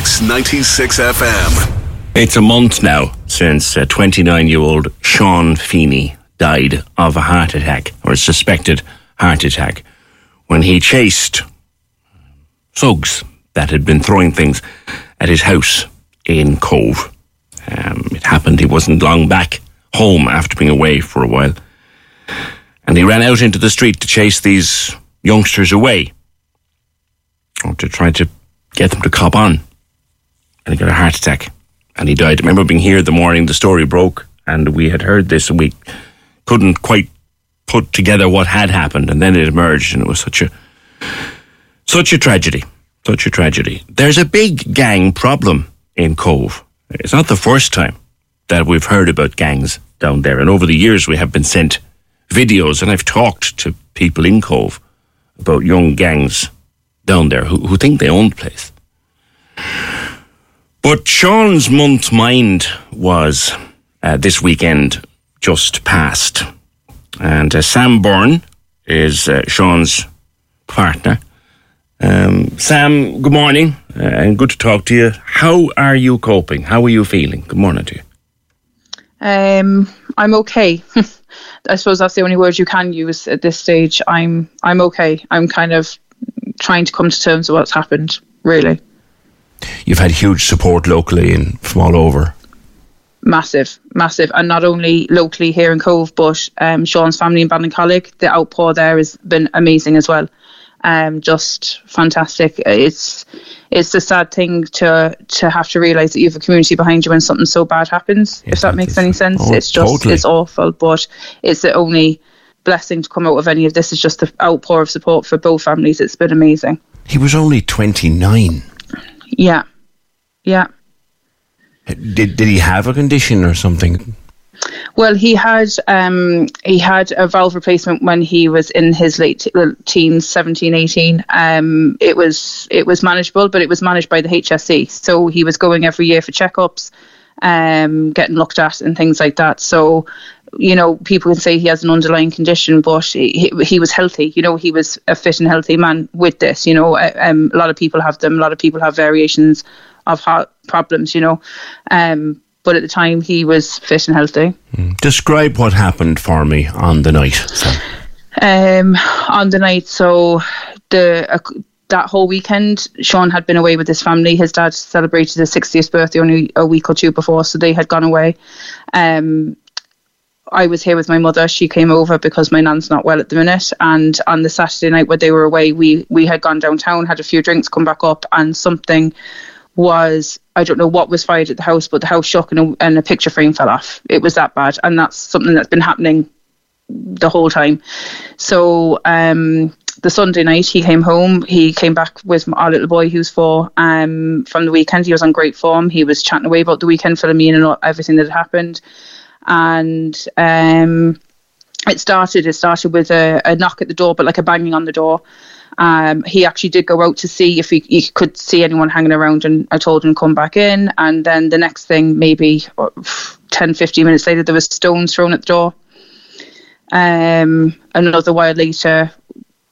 Corks 96 FM. It's a month now since 29 year old Sean Feeney died of a heart attack, or a suspected heart attack, when he chased thugs that had been throwing things at his house in Cobh. Um, it happened, he wasn't long back home after being away for a while. And he ran out into the street to chase these youngsters away, or to try to get them to cop on. And he got a heart attack and he died. I remember being here the morning the story broke, and we had heard this, and we couldn't quite put together what had happened, and then it emerged, and it was such a such a tragedy, such a tragedy. There's a big gang problem in Cobh. It's not the first time that we've heard about gangs down there, and over the years we have been sent videos, and I've talked to people in Cobh about young gangs down there who, who think they own the place. But Sean's month mind was uh, this weekend just passed. And uh, Sam Byrne is uh, Sean's partner. Um, Sam, good morning uh, and good to talk to you. How are you coping? How are you feeling? Good morning to you. Um, I'm okay. I suppose that's the only word you can use at this stage. I'm I'm okay. I'm kind of trying to come to terms with what's happened, really. You've had huge support locally and from all over. Massive, massive, and not only locally here in Cobh, but um, Sean's family in Ballincollig. The outpour there has been amazing as well. Um, just fantastic. It's it's a sad thing to to have to realise that you have a community behind you when something so bad happens. if that, that makes any sense, oh, it's just totally. it's awful. But it's the only blessing to come out of any of this is just the outpour of support for both families. It's been amazing. He was only twenty nine. Yeah, yeah. Did did he have a condition or something? Well, he had um, he had a valve replacement when he was in his late teens, 17, 18. Um, it was it was manageable, but it was managed by the HSE. So he was going every year for checkups, um, getting looked at and things like that. So you know, people can say he has an underlying condition, but he, he was healthy. You know, he was a fit and healthy man with this. You know, um, a lot of people have them. A lot of people have variations of heart problems. You know, um, but at the time he was fit and healthy. Mm. Describe what happened for me on the night. So. Um, on the night, so the. Uh, that whole weekend, Sean had been away with his family. His dad celebrated his 60th birthday only a week or two before, so they had gone away. Um, I was here with my mother. She came over because my nan's not well at the minute. And on the Saturday night where they were away, we we had gone downtown, had a few drinks, come back up, and something was I don't know what was fired at the house, but the house shook and a, and a picture frame fell off. It was that bad, and that's something that's been happening the whole time. So um, the Sunday night he came home. He came back with our little boy who's four um, from the weekend. He was on great form. He was chatting away about the weekend, filling me in and everything that had happened and um, it started. It started with a, a, knock at the door, but like a banging on the door. Um, he actually did go out to see if he, he, could see anyone hanging around, and I told him come back in. And then the next thing, maybe uh, 10, 15 minutes later, there was stones thrown at the door. Um, another while later,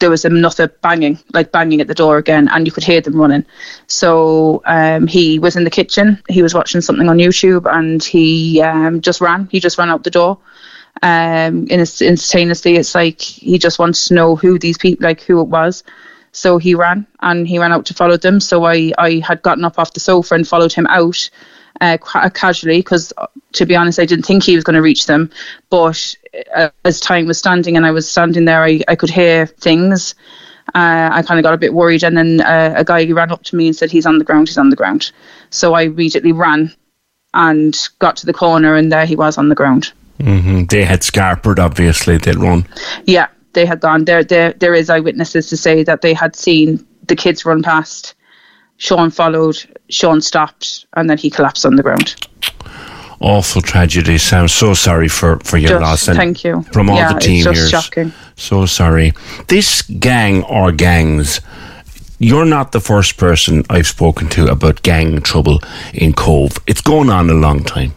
there was another banging, like banging at the door again, and you could hear them running. So um, he was in the kitchen. He was watching something on YouTube, and he um, just ran. He just ran out the door. Um, instantaneously, it's like he just wants to know who these people, like who it was. So he ran and he ran out to follow them. So I, I had gotten up off the sofa and followed him out uh, casually because, to be honest, I didn't think he was going to reach them. But uh, as time was standing and I was standing there, I, I could hear things. Uh, I kind of got a bit worried, and then uh, a guy ran up to me and said, "He's on the ground. He's on the ground." So I immediately ran and got to the corner, and there he was on the ground. hmm They had scarpered, obviously. They'd run. Yeah, they had gone. There, there, there is eyewitnesses to say that they had seen the kids run past. Sean followed. Sean stopped, and then he collapsed on the ground. Awful tragedy. Sounds so sorry for, for your Just loss. And thank you. From all Yeah, the it's team just here. shocking. So sorry. This gang or gangs, you're not the first person I've spoken to about gang trouble in Cobh. It's going on a long time.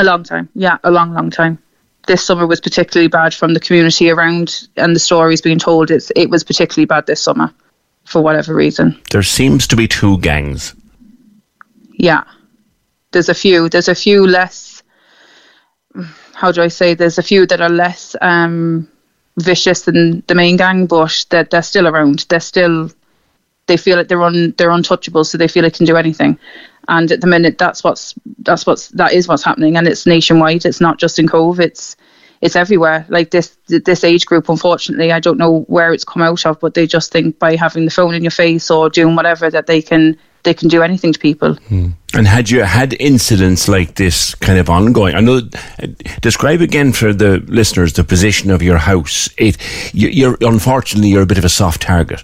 A long time. Yeah, a long, long time. This summer was particularly bad from the community around, and the stories being told. It's it was particularly bad this summer, for whatever reason. There seems to be two gangs. Yeah, there's a few. There's a few less. How do I say? There's a few that are less um, vicious than the main gang, but they're, they're still around. They're still. They feel like they're un, they're untouchable, so they feel they can do anything. And at the minute, that's what's that's what's that is what's happening, and it's nationwide. It's not just in Cobh. It's it's everywhere. Like this this age group, unfortunately, I don't know where it's come out of, but they just think by having the phone in your face or doing whatever that they can they can do anything to people. Hmm. And had you had incidents like this kind of ongoing? I know. Describe again for the listeners the position of your house. It, you- you're unfortunately you're a bit of a soft target.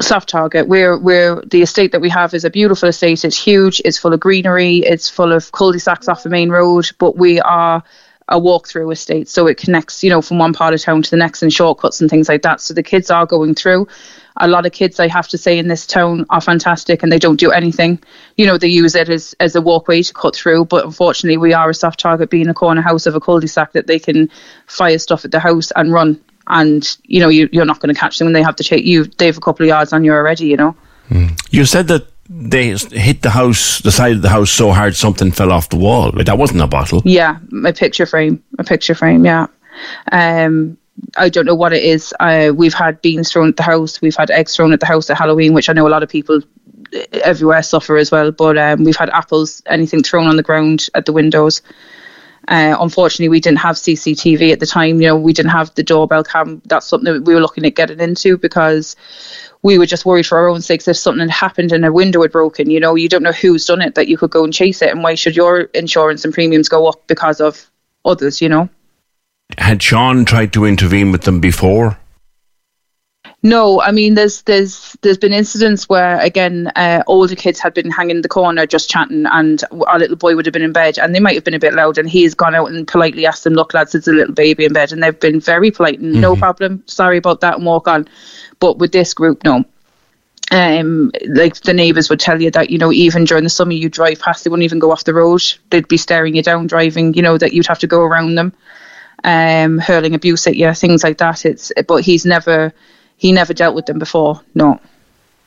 soft target. We're we're the estate that we have is a beautiful estate. It's huge. It's full of greenery. It's full of cul-de-sacs off the main road. But we are a walk-through estate, so it connects, you know, from one part of town to the next and shortcuts and things like that. So the kids are going through. A lot of kids, I have to say, in this town are fantastic, and they don't do anything. You know, they use it as as a walkway to cut through. But unfortunately, we are a soft target, being a corner house of a cul-de-sac that they can fire stuff at the house and run and you know you, you're not going to catch them when they have to take you. They have a couple of yards on you already. You know. Hmm. You said that they hit the house, the side of the house, so hard something fell off the wall. But that wasn't a bottle. Yeah, my picture frame, a picture frame. Yeah. Um, I don't know what it is. Uh, we've had beans thrown at the house. We've had eggs thrown at the house at Halloween, which I know a lot of people uh, everywhere suffer as well. But um, we've had apples, anything thrown on the ground at the windows. Uh, unfortunately, we didn't have CCTV at the time. You know, we didn't have the doorbell cam. That's something that we were looking at getting into because we were just worried for our own sakes if something had happened and a window had broken. You know, you don't know who's done it that you could go and chase it, and why should your insurance and premiums go up because of others? You know. Had Sean tried to intervene with them before? No, I mean, there's there's there's been incidents where again, uh, older kids had been hanging in the corner just chatting, and our little boy would have been in bed, and they might have been a bit loud, and he's gone out and politely asked them, "Look, lads, there's a little baby in bed," and they've been very polite and no problem, sorry about that, and walk on. But with this group, no. Um, like the neighbours would tell you that you know even during the summer you drive past, they wouldn't even go off the road. They'd be staring you down driving. You know that you'd have to go around them um, hurling abuse at you, things like that. It's but he's never he never dealt with them before. No,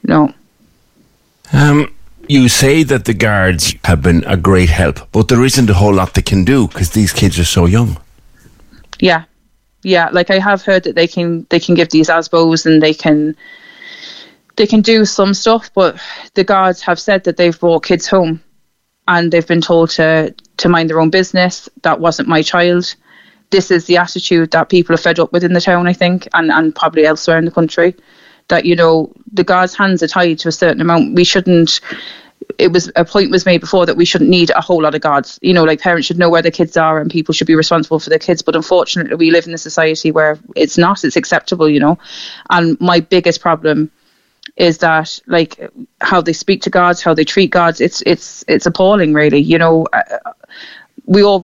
no. Um, you say that the guards have been a great help, but there isn't a whole lot they can do because these kids are so young. Yeah, yeah. Like I have heard that they can they can give these asbos and they can they can do some stuff, but the guards have said that they've brought kids home and they've been told to to mind their own business. That wasn't my child. This is the attitude that people are fed up with in the town, I think, and, and probably elsewhere in the country. That, you know, the guards' hands are tied to a certain amount. We shouldn't it was a point was made before that we shouldn't need a whole lot of guards. You know, like parents should know where their kids are and people should be responsible for their kids. But unfortunately, we live in a society where it's not. It's acceptable, you know. And my biggest problem is that like how they speak to guards, how they treat guards. It's it's it's appalling, really. You know, uh, we all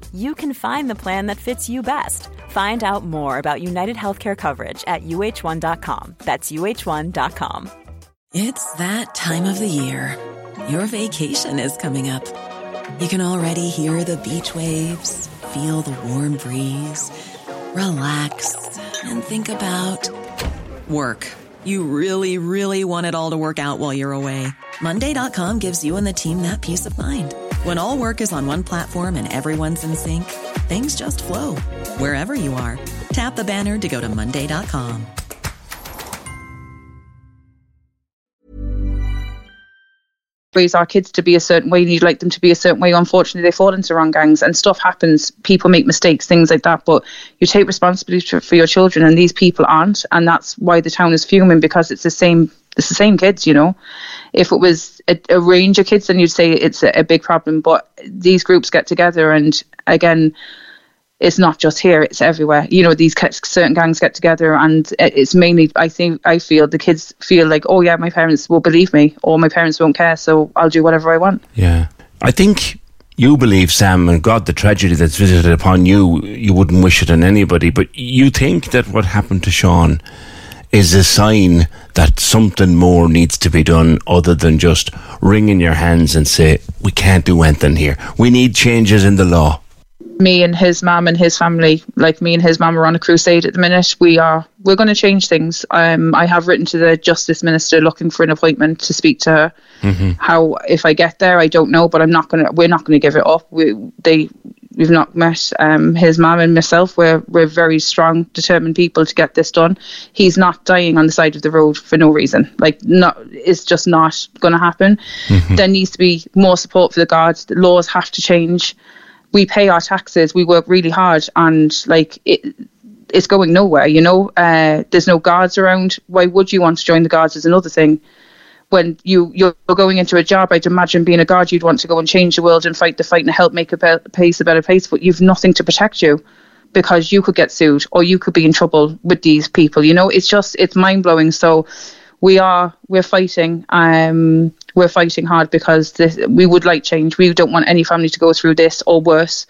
you can find the plan that fits you best. Find out more about United Healthcare coverage at uh1.com. That's uh1.com. It's that time of the year. Your vacation is coming up. You can already hear the beach waves, feel the warm breeze, relax, and think about work. You really, really want it all to work out while you're away. Monday.com gives you and the team that peace of mind. When all work is on one platform and everyone's in sync, things just flow wherever you are. Tap the banner to go to Monday.com. raise our kids to be a certain way and you'd like them to be a certain way. Unfortunately, they fall into wrong gangs and stuff happens. People make mistakes, things like that. But you take responsibility for your children, and these people aren't, and that's why the town is fuming because it's the same. It's the same kids, you know. If it was a, a range of kids, then you'd say it's a, a big problem. But these groups get together, and again, it's not just here; it's everywhere. You know, these certain gangs get together, and it's mainly. I think I feel the kids feel like, oh yeah, my parents will believe me, or my parents won't care, so I'll do whatever I want. Yeah. I think you believe, Sam, and God, the tragedy that's visited upon you, you wouldn't wish it on anybody, but you think that what happened to Sean is a sign that something more needs to be done other than just wringing your hands and say, we can't do anything here. We need changes in the law. me and his mum and his family, like me and his mum, are on a crusade at the minute. We are we're going to change things. Um, I have written to the justice minister looking for an appointment to speak to her. How if I get there, I don't know, but I'm not gonna. We're not going to give it up. We they we've not met um, his mum and myself. We're we're very strong, determined people to get this done. He's not dying on the side of the road for no reason. Like not, it's just not going to happen. There needs to be more support for the guards. The laws have to change we pay our taxes, we work really hard, and like it, it's going nowhere. You know, uh, there's no guards around. Why would you want to join the guards? Is another thing. When you you're going into a job, I'd imagine being a guard, you'd want to go and change the world and fight the fight and help make a be- place a better place. But you've nothing to protect you because you could get sued or you could be in trouble with these people. You know, it's just it's mind blowing. So we are we're fighting um we're fighting hard because this, we would like change we don't want any family to go through this or worse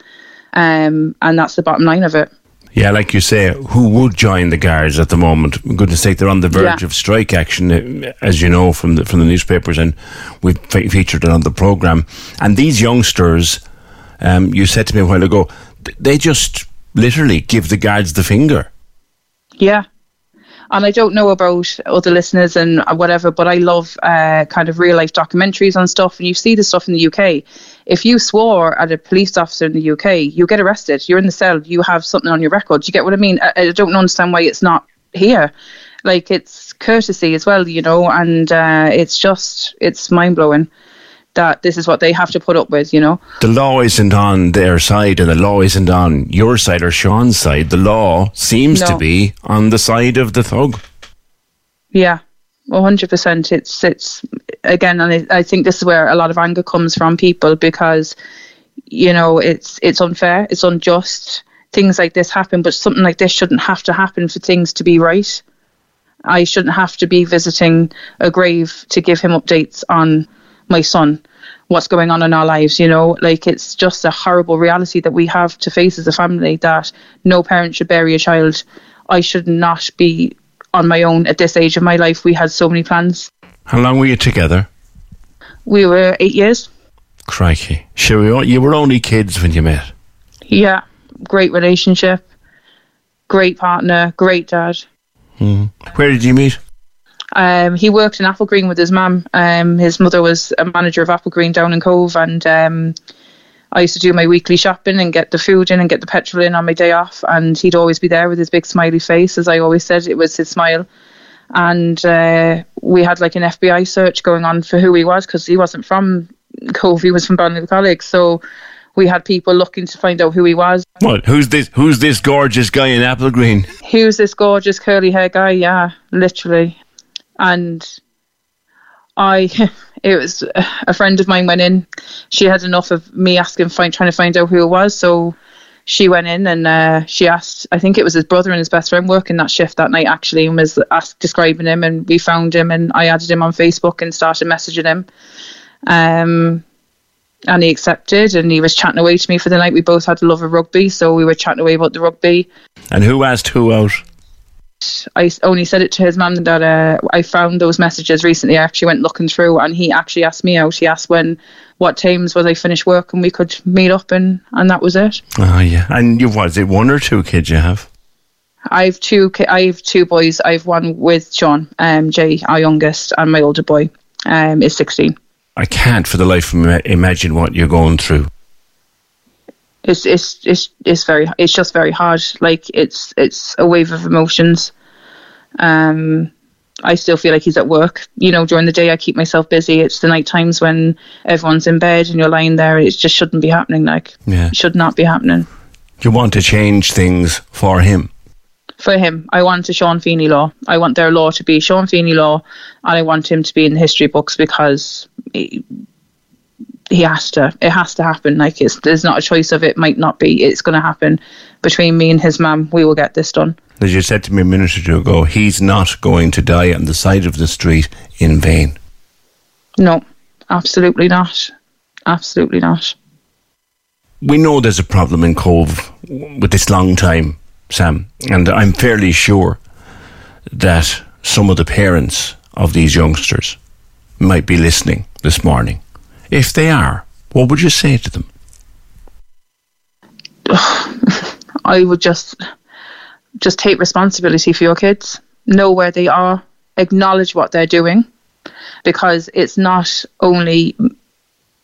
um and that's the bottom line of it Yeah, like you say, who would join the guards at the moment? Goodness sake, they're on the verge Yeah. of strike action, as you know from the from the newspapers, and we've fe- featured it on the program. And these youngsters, um, you said to me a while ago, they just literally give the guards the finger. yeah and I don't know about other listeners and whatever, but I love uh, kind of real life documentaries and stuff. And you see the stuff in the UK. If you swore at a police officer in the UK, you get arrested. You're in the cell. You have something on your record. You get what I mean? I, I don't understand why it's not here. Like it's courtesy as well, you know. And uh, it's just it's mind blowing that this is what they have to put up with, you know. The law isn't on their side, and the law isn't on your side or Sean's side. The law seems to be on the side of the thug. Yeah, one hundred percent. It's it's again, and I, I think this is where a lot of anger comes from people because you know it's it's unfair, it's unjust. Things like this happen, but something like this shouldn't have to happen for things to be right. I shouldn't have to be visiting a grave to give him updates on my son, what's going on in our lives. You know, like it's just a horrible reality that we have to face as a family that no parent should bury a child. I should not be on my own at this age of my life. We had so many plans. How long were you together? We were eight years. Crikey. Sure, you- you were only kids when you met. Yeah, great relationship, great partner, great dad. Mm-hmm. Where did you meet? Um, he worked in Applegreen with his mum. Um, his mother was a manager of Applegreen down in Cobh, and um, I used to do my weekly shopping and get the food in and get the petrol in on my day off. And he'd always be there with his big smiley face, as I always said, it was his smile. And uh, we had like an FBI search going on for who he was because he wasn't from Cobh, he was from Ballincollig. So we had people looking to find out who he was. What? Who's this? Who's this gorgeous guy in Applegreen? Who's this gorgeous curly hair guy? Yeah, literally. And I, it was a friend of mine went in. She had enough of me asking, find, trying to find out who it was. So she went in and uh, she asked. I think it was his brother and his best friend working that shift that night actually, and was asked, describing him. And we found him, and I added him on Facebook and started messaging him. Um, and he accepted and he was chatting away to me for the night. We both had a love of rugby, so we were chatting away about the rugby. And who asked who out? I only said it to his mum that uh, I found those messages recently. I actually went looking through and he actually asked me out. He asked when, what times was I finished work and we could meet up and, and that was it. Oh, yeah. And you was it one or two kids you have? I've two. ki- I have two boys. I've one with Sean, um, Jay, our youngest, and my older boy, um, is sixteen. I can't for the life of me imagine what you're going through. It's it's it's it's very it's just very hard. Like it's it's a wave of emotions. Um i still feel like he's at work. You know during the day i keep myself busy. It's the night times when everyone's in bed and you're lying there. It just shouldn't be happening like. Yeah. it should not be happening. You want to change things for him. for him. I want a sean feeney law. I want their law to be sean feeney law and i want him to be in the history books because he, he has to it has to happen like it's there's not a choice of it might not be it's going to happen between me and his mum we will get this done As you said to me a minute or two ago, he's not going to die on the side of the street in vain. No, absolutely not. Absolutely not. We know there's a problem in Cobh with this long time, Sam, and I'm fairly sure that some of the parents of these youngsters might be listening this morning. If they are, what would you say to them? I would just just take responsibility for your kids. Know where they are. Acknowledge what they're doing, because it's not only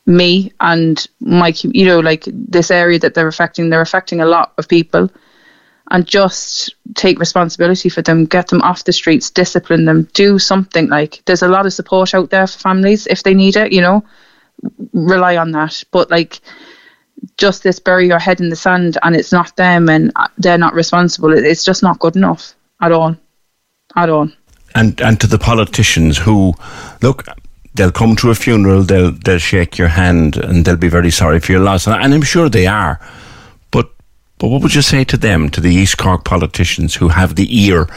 me and my, you know, like this area that they're affecting. They're affecting a lot of people, and just take responsibility for them. Get them off the streets. Discipline them. Do something. Like there's a lot of support out there for families if they need it. You know, rely on that. But like just this bury your head in the sand and it's not them and they're not responsible. It's just not good enough at all. At all. and and to the politicians who look they'll come to a funeral they'll they'll shake your hand and they'll be very sorry for your loss and, and I'm sure they are but but what would you say to them to the East Cork politicians who have the ear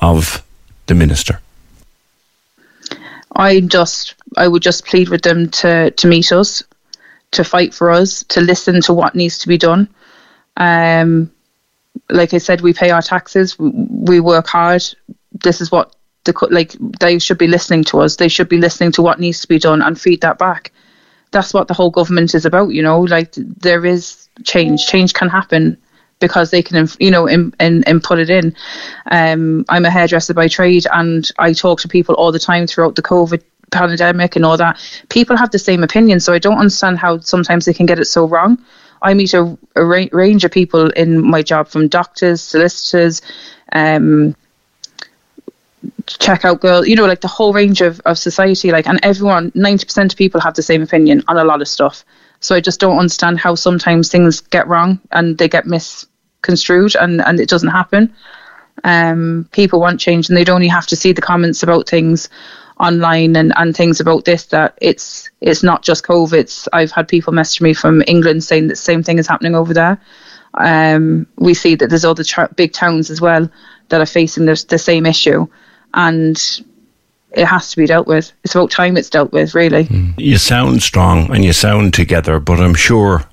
of the minister I just I would just plead with them to to meet us, to fight for us, to listen to what needs to be done. Um, like I said, we pay our taxes, we, we work hard. This is what the like they should be listening to us. They should be listening to what needs to be done and feed that back. That's what the whole government is about, you know. Like there is change. Change can happen because they can, you know, and and and put it in. Um, I'm a hairdresser by trade, and I talk to people all the time throughout the COVID pandemic and all that. People have the same opinion, so I don't understand how sometimes they can get it so wrong. I meet a, a ra- range of people in my job, from doctors, solicitors, um, checkout girl, you know, like the whole range of, of society, like, and everyone, 90% of people have the same opinion on a lot of stuff. So I just don't understand how sometimes things get wrong and they get misconstrued and, and it doesn't happen. Um, people want change and they'd only have to see the comments about things online and, and things about this that it's it's not just COVID. It's, I've had people message me from England saying that the same thing is happening over there. Um, we see that there's other tra- big towns as well that are facing the, the same issue, and it has to be dealt with. It's about time it's dealt with, really. you sound strong and you sound together but I'm sure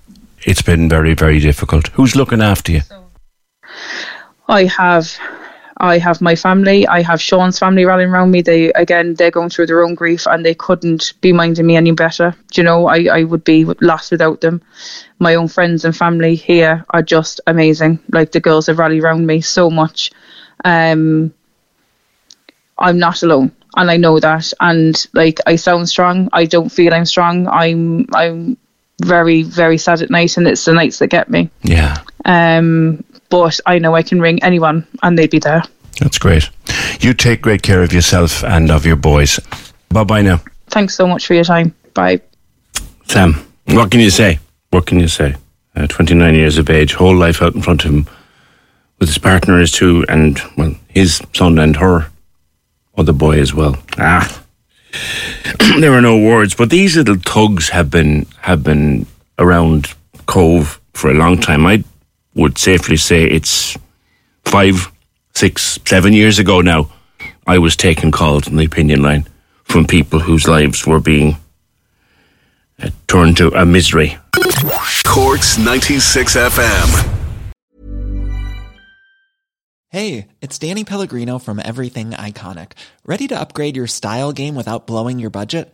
it's been very very difficult who's looking after you I have I have my family, I have Sean's family rallying around me. They again they're going through their own grief and they couldn't be minding me any better. Do you know, I, I would be lost without them. My own friends and family here are just amazing. Like the girls have rallied around me so much. Um I'm not alone and I know that and like I sound strong. I don't feel I'm strong. I'm I'm very, very sad at night and it's the nights that get me. yeah Um, but I know I can ring anyone and they'd be there. That's great. You take great care of yourself and of your boys. Bye bye now. Thanks so much for your time. Bye. Sam, what can you say? What can you say? uh, 29 years of age, whole life out in front of him with his partner is too, and well, his son and her other boy as well. Ah, there are no words, but these little thugs have been have been around Cobh for a long time. I would safely say it's five, six, seven years ago now. I was taking calls on the opinion line from people whose lives were being uh, turned to a misery. Corks 96 FM. Hey, it's Danny Pellegrino from Everything Iconic. Ready to upgrade your style game without blowing your budget?